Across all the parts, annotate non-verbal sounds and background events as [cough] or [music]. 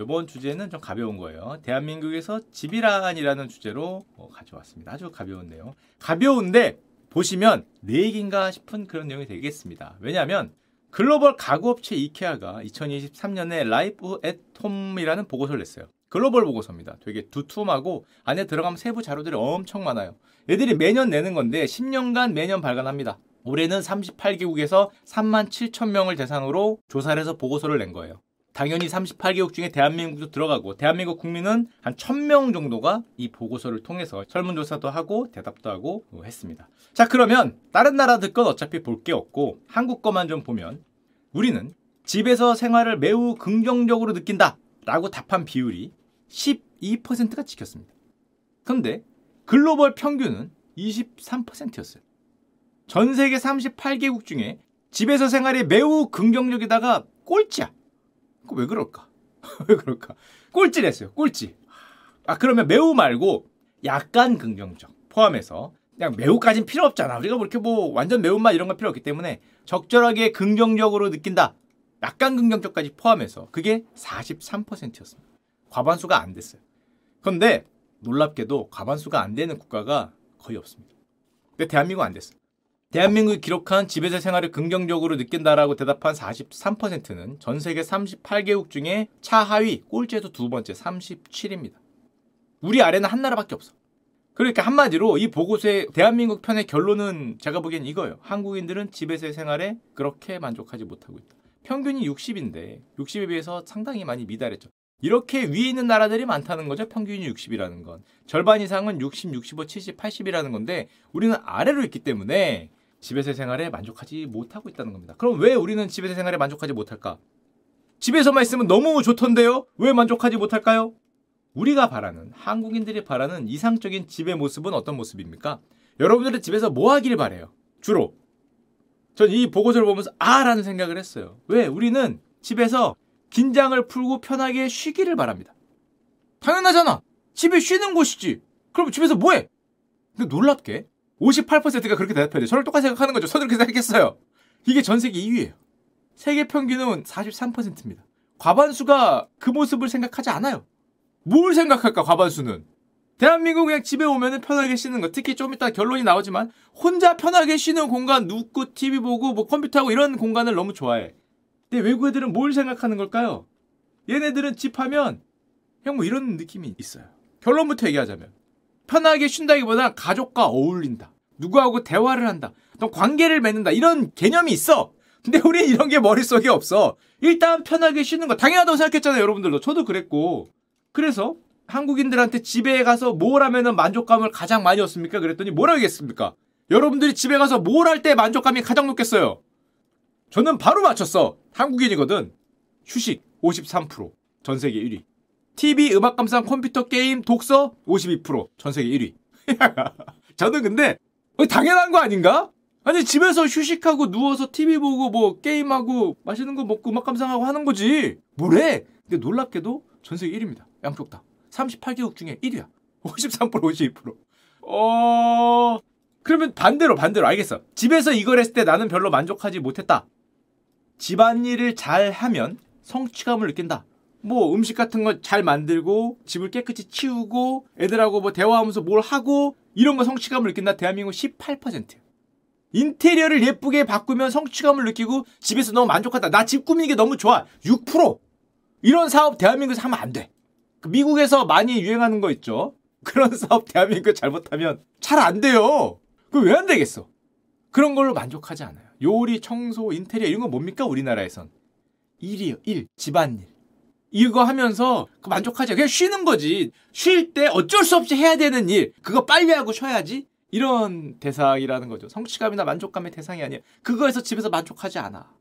이번 주제는 좀 가벼운 거예요. 대한민국에서 집이란이라는 주제로 어, 가져왔습니다. 아주 가벼운데요. 가벼운데 보시면 내 얘기인가 싶은 그런 내용이 되겠습니다. 왜냐하면 글로벌 가구업체 이케아가 2023년에 Life at Home이라는 보고서를 냈어요. 글로벌 보고서입니다. 되게 두툼하고 안에 들어가면 세부 자료들이 엄청 많아요. 얘들이 매년 내는 건데 10년간 매년 발간합니다. 올해는 38개국에서 3만 7천 명을 대상으로 조사를 해서 보고서를 낸 거예요. 당연히 38개국 중에 대한민국도 들어가고 대한민국 국민은 한 1000명 정도가 이 보고서를 통해서 설문조사도 하고 대답도 하고 했습니다. 자 그러면 다른 나라들 건 어차피 볼 게 없고 한국 거만 좀 보면 우리는 집에서 생활을 매우 긍정적으로 느낀다 라고 답한 비율이 12%가 찍혔습니다. 그런데 글로벌 평균은 23%였어요. 전 세계 38개국 중에 집에서 생활이 매우 긍정적이다가 꼴찌야. 왜 그럴까? [laughs] 왜 그럴까? 꼴찌랬어요. 꼴찌. 아 그러면 매우 말고 약간 긍정적 포함해서 그냥 매우까진 필요 없잖아. 우리가 뭐 이렇게 뭐 완전 매운맛 이런 거 필요 없기 때문에 적절하게 긍정적으로 느낀다. 약간 긍정적까지 포함해서 그게 43%였습니다. 과반수가 안 됐어요. 그런데 놀랍게도 과반수가 안 되는 국가가 거의 없습니다. 근데 대한민국 안 됐어요. 대한민국이 기록한 집에서 생활을 긍정적으로 느낀다라고 대답한 43%는 전 세계 38개국 중에 차하위 꼴찌에서 두 번째 37입니다. 우리 아래는 한 나라밖에 없어. 그러니까 한마디로 이 보고서의 대한민국 편의 결론은 제가 보기엔 이거예요. 한국인들은 집에서의 생활에 그렇게 만족하지 못하고 있다. 평균이 60인데 60에 비해서 상당히 많이 미달했죠. 이렇게 위에 있는 나라들이 많다는 거죠. 평균이 60이라는 건. 절반 이상은 60, 65, 70, 80이라는 건데 우리는 아래로 있기 때문에 집에서 생활에 만족하지 못하고 있다는 겁니다. 그럼 왜 우리는 집에서 생활에 만족하지 못할까? 집에서만 있으면 너무 좋던데요? 왜 만족하지 못할까요? 우리가 바라는 한국인들이 바라는 이상적인 집의 모습은 어떤 모습입니까? 여러분들의 집에서 뭐 하길 바래요? 주로 전 이 보고서를 보면서 아 라는 생각을 했어요. 왜? 우리는 집에서 긴장을 풀고 편하게 쉬기를 바랍니다. 당연하잖아. 집에 쉬는 곳이지. 그럼 집에서 뭐해? 근데 놀랍게 58%가 그렇게 대답해야 돼. 저를 똑같이 생각하는 거죠. 저도 그렇게 생각했어요. 이게 전 세계 2위예요. 세계 평균은 43%입니다. 과반수가 그 모습을 생각하지 않아요. 뭘 생각할까, 과반수는? 대한민국 그냥 집에 오면 편하게 쉬는 거. 특히 좀 이따 결론이 나오지만 혼자 편하게 쉬는 공간, 눕고 TV 보고 뭐 컴퓨터하고 이런 공간을 너무 좋아해. 근데 외국 애들은 뭘 생각하는 걸까요? 얘네들은 집 하면 그냥 뭐 이런 느낌이 있어요. 결론부터 얘기하자면 편하게 쉰다기보다 가족과 어울린다. 누구하고 대화를 한다. 또 관계를 맺는다. 이런 개념이 있어. 근데 우리는 이런 게 머릿속에 없어. 일단 편하게 쉬는 거 당연하다고 생각했잖아요, 여러분들도. 저도 그랬고. 그래서 한국인들한테 집에 가서 뭘 하면은 만족감을 가장 많이 얻습니까? 그랬더니 뭐라고 했겠습니까? 여러분들이 집에 가서 뭘 할 때 만족감이 가장 높겠어요? 저는 바로 맞췄어. 한국인이거든. 휴식 53%. 전 세계 1위. TV, 음악 감상, 컴퓨터, 게임, 독서 52%. 전 세계 1위. [laughs] 저는 근데 당연한 거 아닌가? 아니 집에서 휴식하고 누워서 TV 보고 뭐 게임하고 맛있는 거 먹고 음악 감상하고 하는 거지. 뭐래? 근데 놀랍게도 전 세계 1위입니다. 양쪽 다. 38개국 중에 1위야. 53% 52%. 어... 그러면 반대로 반대로 알겠어. 집에서 이걸 했을 때 나는 별로 만족하지 못했다. 집안일을 잘 하면 성취감을 느낀다. 뭐 음식 같은 거 잘 만들고 집을 깨끗이 치우고 애들하고 뭐 대화하면서 뭘 하고 이런 거 성취감을 느낀다. 대한민국 18%. 인테리어를 예쁘게 바꾸면 성취감을 느끼고 집에서 너무 만족하다. 나 집 꾸미는 게 너무 좋아. 6%. 이런 사업 대한민국에서 하면 안 돼. 그 미국에서 많이 유행하는 거 있죠. [laughs] 그런 사업 대한민국 잘못하면 잘 안 돼요. 그 왜 안 되겠어? 그런 걸로 만족하지 않아요. 요리, 청소, 인테리어 이런 거 뭡니까 우리나라에선? 일이요. 일. 집안일. 이거 하면서 그 만족하지. 그냥 쉬는 거지. 쉴 때 어쩔 수 없이 해야 되는 일. 그거 빨리 하고 쉬어야지. 이런 대상이라는 거죠. 성취감이나 만족감의 대상이 아니에요. 그거에서 집에서 만족하지 않아.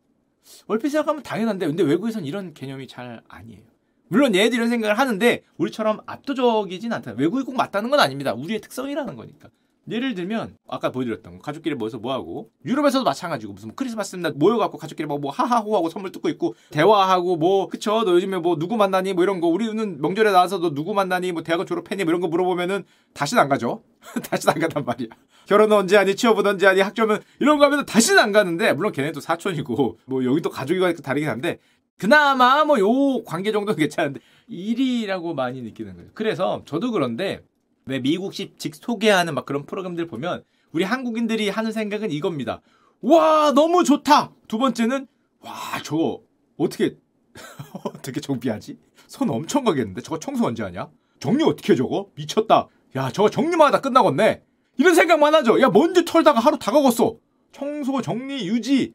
얼핏 생각하면 당연한데, 근데 외국에선 이런 개념이 잘 아니에요. 물론 얘들 이런 생각을 하는데, 우리처럼 압도적이진 않다. 외국이 꼭 맞다는 건 아닙니다. 우리의 특성이라는 거니까. 예를 들면 아까 보여드렸던 거 가족끼리 모여서 뭐하고 유럽에서도 마찬가지고 무슨 뭐 크리스마스 날 모여갖고 가족끼리 뭐, 뭐 하하호하고 선물 뜯고 있고 대화하고 뭐 그쵸? 너 요즘에 뭐 누구 만나니? 뭐 이런 거. 우리는 명절에 나와서 너 누구 만나니? 뭐 대학은 졸업했니? 뭐 이런 거 물어보면은 다시는 안 가죠? [laughs] 다시는 안 간단 말이야. 결혼 언제 하니? 취업은 언제 하니? 학점은 이런 거 하면 다시는 안 가는데 물론 걔네도 사촌이고 뭐 여기도 가족이 다르긴 한데 그나마 뭐 요 관계 정도는 [laughs] 괜찮은데 1위라고 많이 느끼는 거예요. 그래서 저도 그런데 왜 미국식 직 소개하는 막 그런 프로그램들 보면 우리 한국인들이 하는 생각은 이겁니다. 와 너무 좋다. 두 번째는 와 저거 어떻게 [laughs] 어떻게 정비하지? 손 엄청 가겠는데 저거 청소 언제 하냐? 정리 어떻게 해 저거? 미쳤다. 야 저거 정리만 하다 끝나겠네. 이런 생각만 하죠. 야 먼지 털다가 하루 다 가겠어. 청소 정리 유지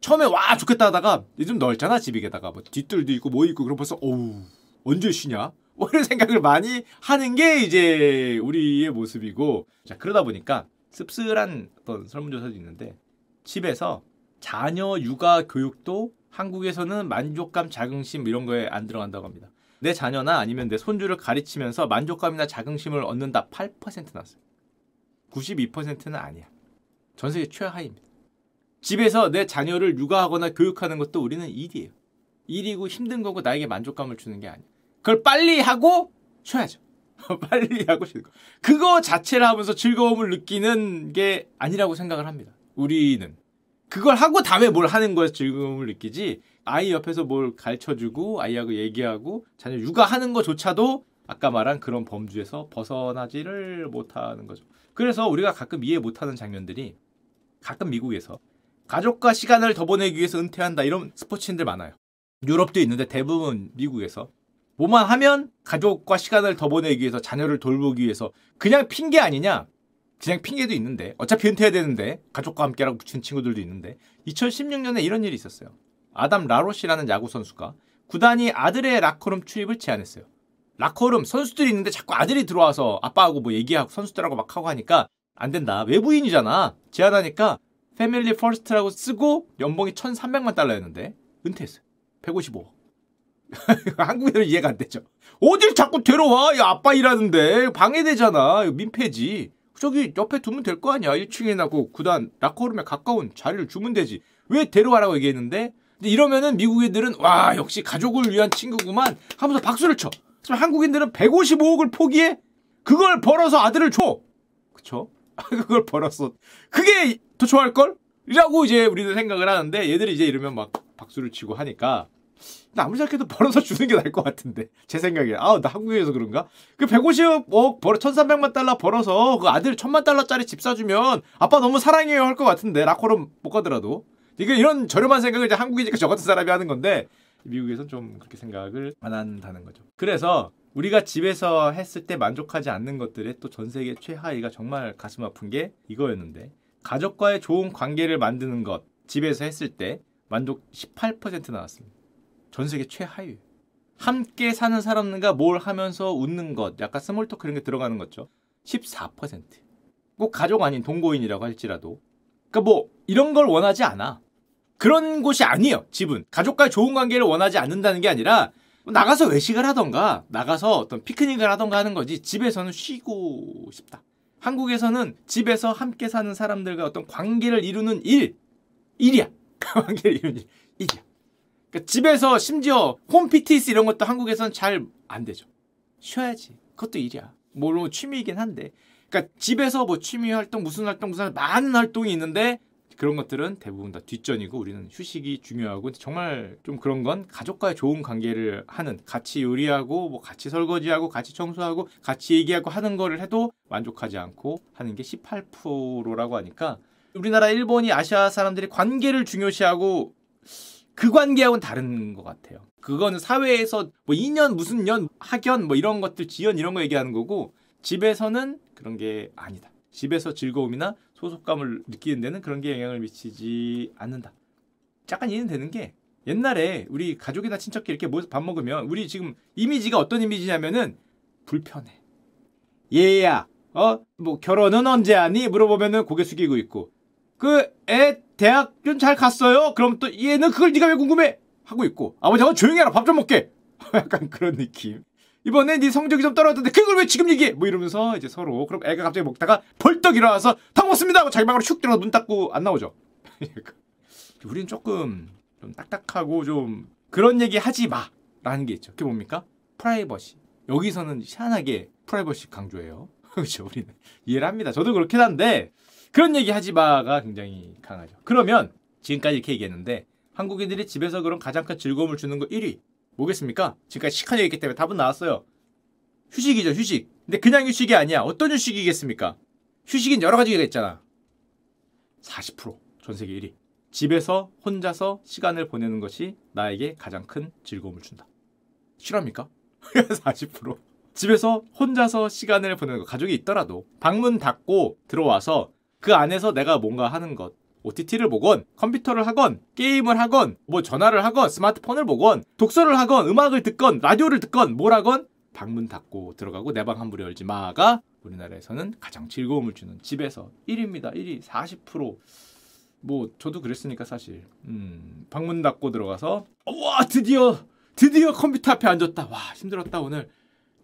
처음에 와 좋겠다 하다가 요즘 넓잖아 집이게다가 뭐 뒷뜰도 있고 뭐 있고 그럼 벌써 어우 언제 쉬냐? 뭐 이런 생각을 많이 하는 게 이제 우리의 모습이고 자 그러다 보니까 씁쓸한 어떤 설문조사도 있는데 집에서 자녀 육아 교육도 한국에서는 만족감 자긍심 이런 거에 안 들어간다고 합니다. 내 자녀나 아니면 내 손주를 가르치면서 만족감이나 자긍심을 얻는다 8% 나왔어요. 92%는 아니야. 전 세계 최하입니다. 집에서 내 자녀를 육아하거나 교육하는 것도 우리는 일이에요. 일이고 힘든 거고 나에게 만족감을 주는 게 아니야. 그걸 빨리 하고 쉬어야죠. [laughs] 빨리 하고 쉬는 거. 그거 자체를 하면서 즐거움을 느끼는 게 아니라고 생각을 합니다. 우리는. 그걸 하고 다음에 뭘 하는 거에 즐거움을 느끼지 아이 옆에서 뭘 가르쳐주고 아이하고 얘기하고 자녀 육아하는 것조차도 아까 말한 그런 범주에서 벗어나지를 못하는 거죠. 그래서 우리가 가끔 이해 못하는 장면들이 가끔 미국에서 가족과 시간을 더 보내기 위해서 은퇴한다 이런 스포츠인들 많아요. 유럽도 있는데 대부분 미국에서 뭐만 하면 가족과 시간을 더 보내기 위해서 자녀를 돌보기 위해서 그냥 핑계 아니냐? 그냥 핑계도 있는데 어차피 은퇴해야 되는데 가족과 함께라고 붙인 친구들도 있는데 2016년에 이런 일이 있었어요. 아담 라로시라는 야구 선수가 구단이 아들의 라커룸 출입을 제안했어요. 라커룸 선수들이 있는데 자꾸 아들이 들어와서 아빠하고 뭐 얘기하고 선수들하고 막 하고 하니까 안 된다. 외부인이잖아. 제안하니까 family first라고 쓰고 연봉이 1,300만 달러였는데 은퇴했어요. 155억. [laughs] 한국에는 이해가 안 되죠. 어딜 자꾸 데려와? 야, 아빠 일하는데 방해되잖아. 민폐지. 저기 옆에 두면 될 거 아니야. 1층에 나고 구단 라커룸에 가까운 자리를 주면 되지. 왜 데려와라고 얘기했는데 이러면은 미국 애들은 와 역시 가족을 위한 친구구만 하면서 박수를 쳐. 하지만 한국인들은 155억을 포기해 그걸 벌어서 아들을 줘. 그쵸? [laughs] 그걸 벌었어. 그게 더 좋아할 걸? 이라고 이제 우리는 생각을 하는데 얘들이 이제 이러면 막 박수를 치고 하니까 나 아무리 생각해도 벌어서 주는 게 나을 것 같은데. 제 생각에. 아나 한국에서 그런가? 그 150억 벌어 1300만 달러 벌어서 그 아들 1000만 달러짜리 집 사주면 아빠 너무 사랑해요 할 것 같은데. 라커룸 못 가더라도. 이게 이런 저렴한 생각을 이제 한국이니까 저 같은 사람이 하는 건데 미국에선 좀 그렇게 생각을 안 한다는 거죠. 그래서 우리가 집에서 했을 때 만족하지 않는 것들의 또 전 세계 최하위가 정말 가슴 아픈 게 이거였는데 가족과의 좋은 관계를 만드는 것. 집에서 했을 때 만족 18% 나왔습니다. 전 세계 최하위. 함께 사는 사람과 뭘 하면서 웃는 것, 약간 small talk 이런 게 들어가는 거죠. 14%. 꼭 가족 아닌 동거인이라고 할지라도. 그러니까 뭐 이런 걸 원하지 않아. 그런 곳이 아니에요. 집은 가족과의 좋은 관계를 원하지 않는다는 게 아니라 나가서 외식을 하던가 나가서 어떤 피크닉을 하던가 하는 거지 집에서는 쉬고 싶다. 한국에서는 집에서 함께 사는 사람들과 어떤 관계를 이루는 일, 일이야. [laughs] 관계를 이루는 일, 일이야. 그러니까 집에서 심지어 홈피티스 이런 것도 한국에서는 잘 안 되죠. 쉬어야지. 그것도 일이야. 물론 취미이긴 한데. 그러니까 집에서 뭐 취미 활동, 무슨 활동, 무슨 많은 활동이 있는데 그런 것들은 대부분 다 뒷전이고 우리는 휴식이 중요하고 정말 좀 그런 건 가족과의 좋은 관계를 하는 같이 요리하고 뭐 같이 설거지하고 같이 청소하고 같이 얘기하고 하는 거를 해도 만족하지 않고 하는 게 18%라고 하니까 우리나라 일본이 아시아 사람들이 관계를 중요시하고 그 관계하고는 다른 것 같아요. 그거는 사회에서 뭐 2년 무슨 년 학연 뭐 이런 것들 지연 이런 거 얘기하는 거고 집에서는 그런 게 아니다. 집에서 즐거움이나 소속감을 느끼는 데는 그런 게 영향을 미치지 않는다. 약간 이해는 되는 게 옛날에 우리 가족이나 친척끼리 이렇게 모여서 밥 먹으면 우리 지금 이미지가 어떤 이미지냐면은 불편해. 얘야, 어, 뭐 결혼은 언제 하니? 물어보면은 고개 숙이고 있고 그 애 대학은 잘 갔어요? 그럼 또 얘는 그걸 네가 왜 궁금해? 하고 있고 아버지하고 조용히 하라 밥 좀 먹게. [laughs] 약간 그런 느낌. 이번에 네 성적이 좀 떨어졌는데 그걸 왜 지금 얘기해? 뭐 이러면서 이제 서로 그럼 애가 갑자기 먹다가 벌떡 일어나서 다 먹습니다 하고 자기 방으로 슉 들어가 문 닫고 안 나오죠. [laughs] 우린 조금 좀 딱딱하고 좀 그런 얘기 하지 마라는 게 있죠. 그게 뭡니까? 프라이버시. 여기서는 희한하게 프라이버시 강조해요. [laughs] 그렇죠. 우리는 이해를 합니다. 저도 그렇긴 한데 그런 얘기 하지 마가 굉장히 강하죠. 그러면 지금까지 이렇게 얘기했는데 한국인들이 집에서 그런 가장 큰 즐거움을 주는 거 1위. 뭐겠습니까? 지금까지 시간 얘기했기 때문에 답은 나왔어요. 휴식이죠, 휴식. 근데 그냥 휴식이 아니야. 어떤 휴식이겠습니까? 휴식인 여러 가지가 있잖아. 40%전 세계 1위. 집에서 혼자서 시간을 보내는 것이 나에게 가장 큰 즐거움을 준다. 실합니까? 40%. [laughs] 집에서 혼자서 시간을 보내는 거 가족이 있더라도 방문 닫고 들어와서 그 안에서 내가 뭔가 하는 것 OTT를 보건 컴퓨터를 하건 게임을 하건 뭐 전화를 하건 스마트폰을 보건 독서를 하건 음악을 듣건 라디오를 듣건 뭘 하건 방문 닫고 들어가고 내 방 함부로 열지 마가 우리나라에서는 가장 즐거움을 주는 집에서 1위입니다. 1위 40%뭐 저도 그랬으니까 사실 음, 방문 닫고 들어가서 와 드디어 드디어 컴퓨터 앞에 앉았다. 와 힘들었다 오늘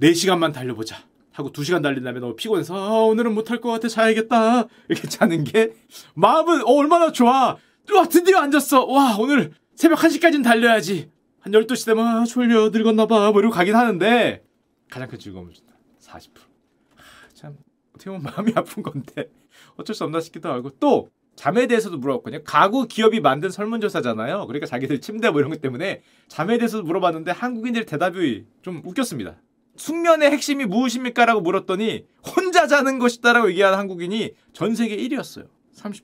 4시간만 달려보자. 하고 2시간 달린 다음에 너무 피곤해서 아, 오늘은 못할 것 같아 자야겠다. 이렇게 자는 게 마음은 어, 얼마나 좋아. 와 드디어 앉았어. 와 오늘 새벽 1시까지는 달려야지. 한 12시 되면 아, 졸려 늙었나 봐. 뭐 이러고 가긴 하는데 가장 큰 즐거움을 준다. 40%. 아, 참 어떻게 보면 마음이 아픈 건데 어쩔 수 없나 싶기도 하고 또 잠에 대해서도 물어봤거든요. 가구 기업이 만든 설문조사잖아요. 그러니까 자기들 침대 뭐 이런 것 때문에 잠에 대해서도 물어봤는데 한국인들 대답이 좀 웃겼습니다. 숙면의 핵심이 무엇입니까? 라고 물었더니 혼자 자는 것이다라고 얘기하는 한국인이 전 세계 1위였어요. 30%.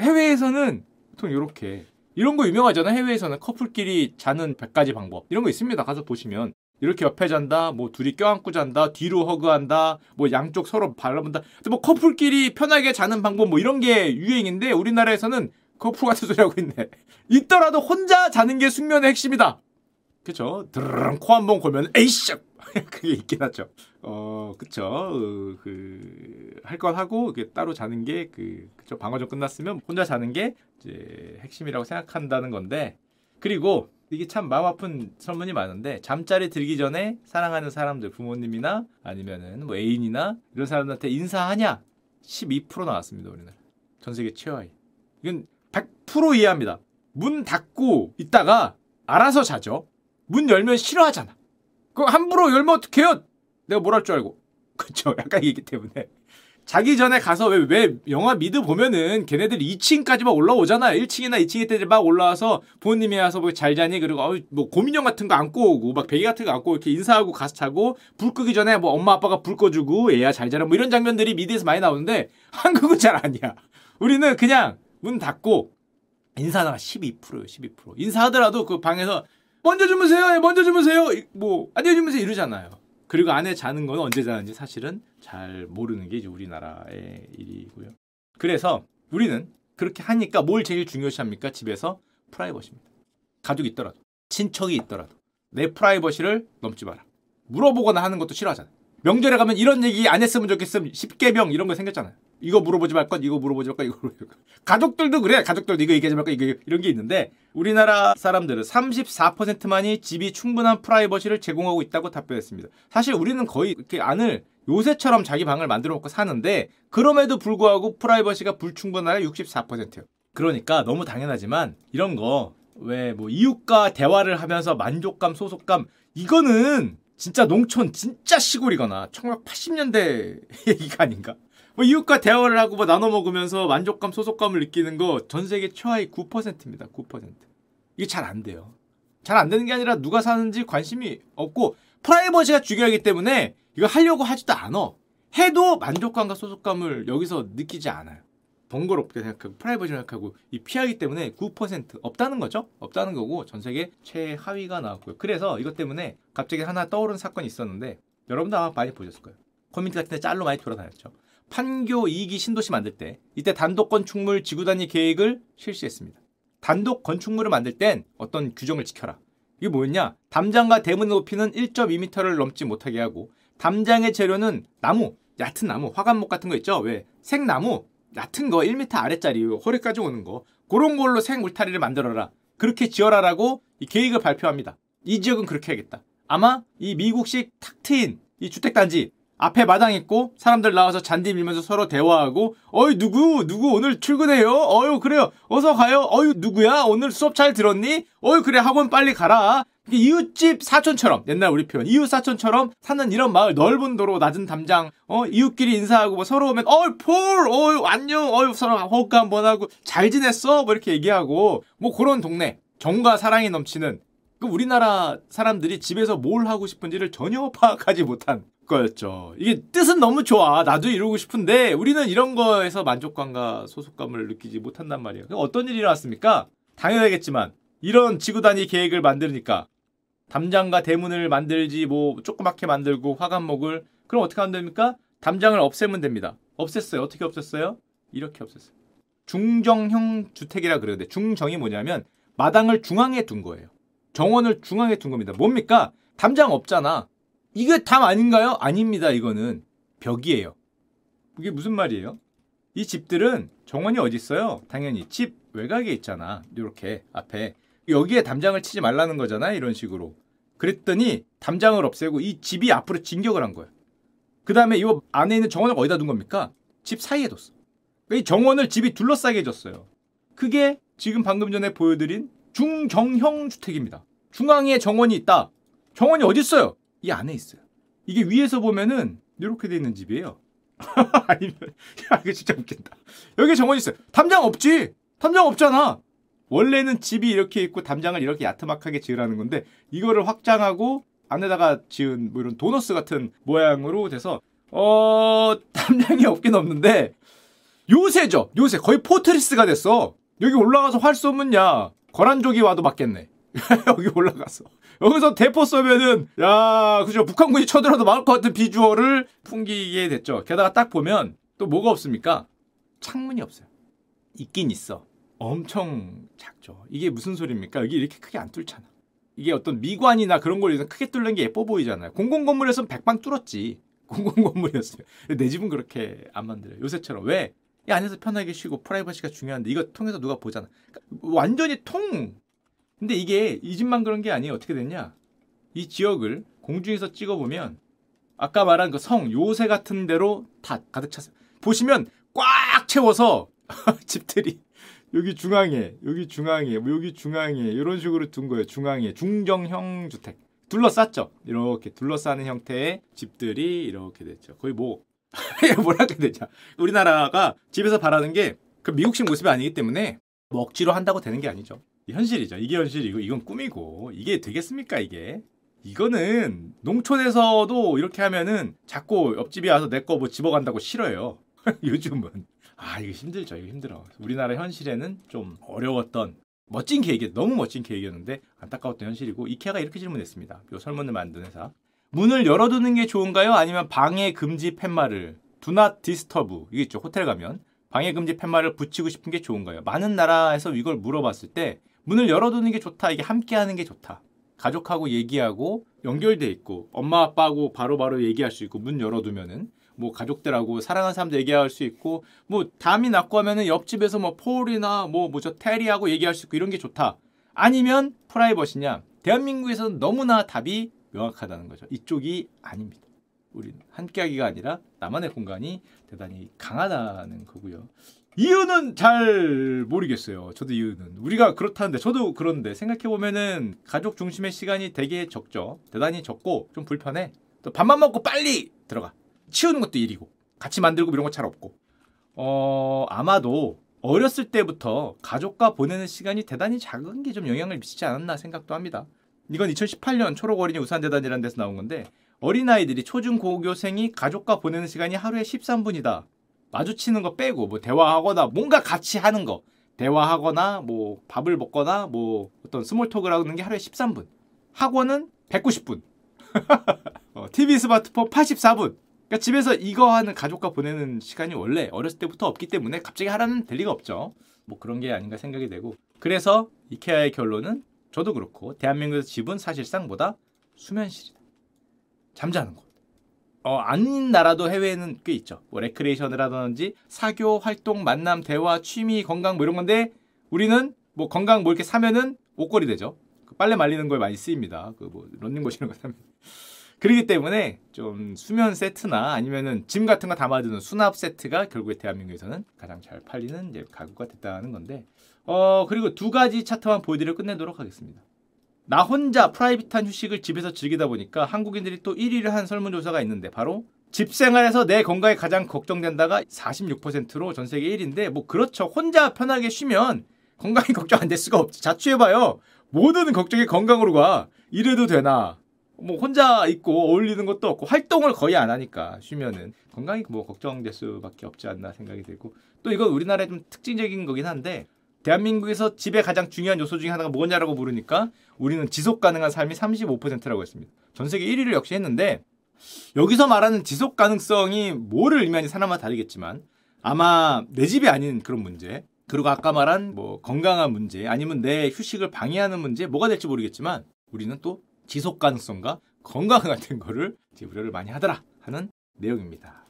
해외에서는 보통 이렇게 이런 거 유명하잖아요. 해외에서는 커플끼리 자는 100가지 방법 이런 거 있습니다. 가서 보시면 이렇게 옆에 잔다, 뭐 둘이 껴안고 잔다, 뒤로 허그한다, 뭐 양쪽 서로 발라본다. 뭐 커플끼리 편하게 자는 방법 뭐 이런 게 유행인데 우리나라에서는 커플 같은 소리 하고 있네. 있더라도 혼자 자는 게 숙면의 핵심이다. 그쵸? 드르릉 코 한 번 골면 에이씨 [laughs] 그게 있긴 하죠. 어, 그쵸. 어, 그, 할 건 하고, 이게 따로 자는 게, 그, 그쵸. 방어전 끝났으면 혼자 자는 게, 이제, 핵심이라고 생각한다는 건데, 그리고, 이게 참 마음 아픈 설문이 많은데, 잠자리 들기 전에 사랑하는 사람들, 부모님이나, 아니면은 뭐 애인이나, 이런 사람들한테 인사하냐? 12% 나왔습니다, 우리는. 전 세계 최하위. 이건 100% 이해합니다. 문 닫고 있다가, 알아서 자죠. 문 열면 싫어하잖아. 그 함부로 열면 어떡해요? 내가 뭘 할 줄 알고. [laughs] 그쵸. 약간 이기 때문에. 자기 전에 가서 왜, 왜 영화 미드 보면은 걔네들이 2층까지 막 올라오잖아요. 1층이나 2층 애들 막 올라와서 부모님이 와서 뭐 잘 자니 그리고 어, 뭐 곰인형 같은 거 안고 오고 막 베개 같은 거 안고 이렇게 인사하고 가서 자고 불 끄기 전에 뭐 엄마 아빠가 불 꺼주고 얘야 잘 자라 뭐 이런 장면들이 미드에서 많이 나오는데 [laughs] 한국은 잘 아니야. 우리는 그냥 문 닫고 인사가 12%예요. 12%. 인사하더라도 그 방에서 먼저 주무세요. 예, 먼저 주무세요. 뭐 안녕히 주무세요 이러잖아요. 그리고 안에 자는 건 언제 자는지 사실은 잘 모르는 게 이제 우리나라의 일이고요. 그래서 우리는 그렇게 하니까 뭘 제일 중요시합니까? 집에서 프라이버시입니다. 가족이 있더라도 친척이 있더라도 내 프라이버시를 넘지 마라. 물어보거나 하는 것도 싫어하잖아요. 명절에 가면 이런 얘기 안 했으면 좋겠음 10개명 이런 거 생겼잖아요. 이거 물어보지 말 것, 이거 물어보지 말 것, 이거 물어보지 말 것. 가족들도 그래. 가족들도 이거 얘기하지 말 것, 이거 이런 게 있는데 우리나라 사람들은 34%만이 집이 충분한 프라이버시를 제공하고 있다고 답변했습니다. 사실 우리는 거의 이렇게 안을 요새처럼 자기 방을 만들어 놓고 사는데 그럼에도 불구하고 프라이버시가 불충분하게 64%예요. 그러니까 너무 당연하지만 이런 거 왜 뭐 이웃과 대화를 하면서 만족감, 소속감 이거는 진짜 농촌 진짜 시골이거나 1980년대 [laughs] 얘기가 아닌가? 뭐 이웃과 대화를 하고 뭐 나눠 먹으면서 만족감, 소속감을 느끼는 거 전 세계 최하위 9%입니다. 9%. 이게 잘 안 돼요. 잘 안 되는 게 아니라 누가 사는지 관심이 없고 프라이버시가 중요하기 때문에 이거 하려고 하지도 않아. 해도 만족감과 소속감을 여기서 느끼지 않아요. 번거롭게 생각하고 프라이버시 생각하고 이 피하기 때문에 9% 없다는 거죠. 없다는 거고 전 세계 최하위가 나왔고요. 그래서 이것 때문에 갑자기 하나 떠오른 사건이 있었는데 여러분도 아마 많이 보셨을 거예요. 커뮤니티 같은 데 짤로 많이 돌아다녔죠. 판교 2기 신도시 만들 때 이때 단독 건축물 지구 단위 계획을 실시했습니다. 단독 건축물을 만들 땐 어떤 규정을 지켜라. 이게 뭐였냐? 담장과 대문 높이는 1.2m를 넘지 못하게 하고 담장의 재료는 나무, 얕은 나무, 화관목 같은 거 있죠? 왜? 생나무, 얕은 거 1m 아래짜리 허리까지 오는 거 그런 걸로 생 울타리를 만들어라. 그렇게 지어라라고 이 계획을 발표합니다. 이 지역은 그렇게 해야겠다. 아마 이 미국식 탁 트인 이 주택단지 앞에 마당 있고 사람들 나와서 잔디 밀면서 서로 대화하고 어이 누구? 누구? 오늘 출근해요? 어유 그래요. 어서 가요? 어유 누구야? 오늘 수업 잘 들었니? 어유 그래 학원 빨리 가라. 이웃집 사촌처럼 옛날 우리 표현. 이웃 사촌처럼 사는 이런 마을 넓은 도로 낮은 담장 어 이웃끼리 인사하고 뭐 서로 오면 어폴어 안녕! 어 서로 호흡 한번 하고 잘 지냈어? 뭐 이렇게 얘기하고 뭐 그런 동네. 정과 사랑이 넘치는 그 우리나라 사람들이 집에서 뭘 하고 싶은지를 전혀 [laughs] 파악하지 못한 거였죠. 이게 뜻은 너무 좋아. 나도 이루고 싶은데 우리는 이런 거에서 만족감과 소속감을 느끼지 못한단 말이에요. 어떤 일이 일어났습니까? 당연하겠지만 이런 지구 단위 계획을 만드니까 담장과 대문을 만들지 뭐 조그맣게 만들고 화관목을 그럼 어떻게 하면 됩니까? 담장을 없애면 됩니다. 없앴어요. 어떻게 없앴어요? 이렇게 없앴어요. 중정형 주택이라 그러는데 중정이 뭐냐면 마당을 중앙에 둔 거예요. 정원을 중앙에 둔 겁니다. 뭡니까? 담장 없잖아. 이게 담 아닌가요? 아닙니다. 이거는 벽이에요. 이게 무슨 말이에요? 이 집들은 정원이 어디 있어요? 당연히 집 외곽에 있잖아. 이렇게 앞에 여기에 담장을 치지 말라는 거잖아. 이런 식으로. 그랬더니 담장을 없애고 이 집이 앞으로 진격을 한 거야. 그 다음에 이 안에 있는 정원을 어디다 둔 겁니까? 집 사이에 뒀어. 이 정원을 집이 둘러싸게 해줬어요. 그게 지금 방금 전에 보여드린 중정형 주택입니다. 중앙에 정원이 있다. 정원이 어디 있어요? 이 안에 있어요. 이게 위에서 보면은 이렇게 돼 있는 집이에요. [laughs] 아니면 야 이거 진짜 웃긴다. 여기 정원이 있어요. 담장 없지. 담장 없잖아. 원래는 집이 이렇게 있고 담장을 이렇게 야트막하게 지으라는 건데 이거를 확장하고 안에다가 지은 뭐 이런 도너스 같은 모양으로 돼서 어 담장이 없긴 없는데 요새죠. 요새 거의 포트리스가 됐어. 여기 올라가서 활 쏘면 야 거란족이 와도 맞겠네. [laughs] 여기 올라가서 여기서 대포 쏘면은 야 그죠 북한군이 쳐들어도 막을 것 같은 비주얼을 풍기게 됐죠. 게다가 딱 보면 또 뭐가 없습니까? 창문이 없어요. 있긴 있어. 엄청 작죠. 이게 무슨 소리입니까? 여기 이렇게 크게 안 뚫잖아. 이게 어떤 미관이나 그런 걸위해 크게 뚫는 게 예뻐 보이잖아요. 공공건물에서는 백방 뚫었지. [laughs] 공공건물이었어요. 내 집은 그렇게 안 만들어요. 요새처럼. 왜? 이 안에서 편하게 쉬고 프라이버시가 중요한데 이거 통해서 누가 보잖아. 그러니까 완전히 통. 근데 이게 이 집만 그런 게 아니에요. 어떻게 됐냐? 이 지역을 공중에서 찍어보면 아까 말한 그 성 요새 같은 데로 다 가득 찼어요. 보시면 꽉 채워서 [laughs] 집들이 여기 중앙에, 여기 중앙에, 뭐 여기 중앙에 이런 식으로 둔 거예요. 중앙에 중정형 주택 둘러쌌죠. 이렇게 둘러싸는 형태의 집들이 이렇게 됐죠. 거의 뭐 [laughs] 뭐라 해야 되냐. 우리나라가 집에서 바라는 게 그 미국식 모습이 아니기 때문에 뭐 억지로 한다고 되는 게 아니죠. 현실이죠. 이게 현실이고 이건 꿈이고 이게 되겠습니까 이게? 이거는 농촌에서도 이렇게 하면은 자꾸 옆집이 와서 내 거 뭐 집어간다고 싫어요. [laughs] 요즘은 아 이거 힘들죠. 이거 힘들어. 우리나라 현실에는 좀 어려웠던 멋진 계획이 너무 멋진 계획이었는데 안타까웠던 현실이고 이케아가 이렇게 질문했습니다. 요 설문을 만든 회사. 문을 열어두는 게 좋은가요? 아니면 방해 금지 팻말을 Do not disturb 이게 있죠. 호텔 가면 방해 금지 팻말을 붙이고 싶은 게 좋은가요? 많은 나라에서 이걸 물어봤을 때 문을 열어두는 게 좋다. 이게 함께하는 게 좋다. 가족하고 얘기하고 연결돼 있고 엄마 아빠하고 바로바로 바로 얘기할 수 있고 문 열어두면은 뭐 가족들하고 사랑하는 사람들 얘기할 수 있고 뭐 담이 났고 하면은 옆집에서 뭐 폴이나 뭐 뭐저 테리하고 얘기할 수 있고 이런 게 좋다. 아니면 프라이버시냐? 대한민국에서는 너무나 답이 명확하다는 거죠. 이쪽이 아닙니다. 우리는 함께하기가 아니라 나만의 공간이 대단히 강하다는 거고요. 이유는 잘 모르겠어요. 저도 이유는 우리가 그렇다는데 저도 그런데 생각해 보면은 가족 중심의 시간이 되게 적죠. 대단히 적고 좀 불편해. 또 밥만 먹고 빨리 들어가. 치우는 것도 일이고 같이 만들고 이런 거 잘 없고 어 아마도 어렸을 때부터 가족과 보내는 시간이 대단히 작은 게 좀 영향을 미치지 않았나 생각도 합니다. 이건 2018년 초록 어린이 우산재단이라는 데서 나온 건데 어린아이들이 초중 고교생이 가족과 보내는 시간이 하루에 13분이다. 마주치는 거 빼고 뭐 대화하거나 뭔가 같이 하는 거 대화하거나 뭐 밥을 먹거나 뭐 어떤 스몰톡을 하는 게 하루에 13분. 학원은 190분. [laughs] 어, TV 스마트폰 84분. 그러니까 집에서 이거 하는 가족과 보내는 시간이 원래 어렸을 때부터 없기 때문에 갑자기 하라는 될 리가 없죠. 뭐 그런 게 아닌가 생각이 되고 그래서 이케아의 결론은 저도 그렇고 대한민국에서 집은 사실상 보다 수면실이다. 잠자는 곳. 어, 아닌 나라도 해외에는 꽤 있죠. 뭐 레크레이션을 하든지 사교, 활동, 만남, 대화, 취미, 건강 뭐 이런 건데 우리는 뭐 건강 뭐 이렇게 사면은 옷걸이 되죠. 그 빨래 말리는 거에 많이 쓰입니다. 그 뭐 런닝머신 이런 거 사면. [laughs] 그렇기 때문에 좀 수면 세트나 아니면은 짐 같은 거 담아두는 수납 세트가 결국에 대한민국에서는 가장 잘 팔리는 이제 가구가 됐다는 건데 어 그리고 두 가지 차트만 보여드려 끝내도록 하겠습니다. 나 혼자 프라이빗한 휴식을 집에서 즐기다 보니까 한국인들이 또 1위를 한 설문조사가 있는데 바로 집 생활에서 내 건강이 가장 걱정된다가 46%로 전 세계 1위인데 뭐 그렇죠. 혼자 편하게 쉬면 건강이 [laughs] 걱정 안 될 수가 없지. 자취해봐요. 모든 걱정이 건강으로 가. 이래도 되나? 뭐 혼자 있고 어울리는 것도 없고 활동을 거의 안 하니까 쉬면은 건강이 뭐 걱정될 수밖에 없지 않나 생각이 들고 또 이건 우리나라의 좀 특징적인 거긴 한데 대한민국에서 집의 가장 중요한 요소 중에 하나가 뭐냐라고 물으니까 우리는 지속 가능한 삶이 35%라고 했습니다. 전 세계 1위를 역시 했는데 여기서 말하는 지속 가능성이 뭐를 의미하는지 사람마다 다르겠지만 아마 내 집이 아닌 그런 문제 그리고 아까 말한 뭐 건강한 문제 아니면 내 휴식을 방해하는 문제 뭐가 될지 모르겠지만 우리는 또 지속 가능성과 건강 같은 [laughs] 거를 우려를 많이 하더라 하는 내용입니다.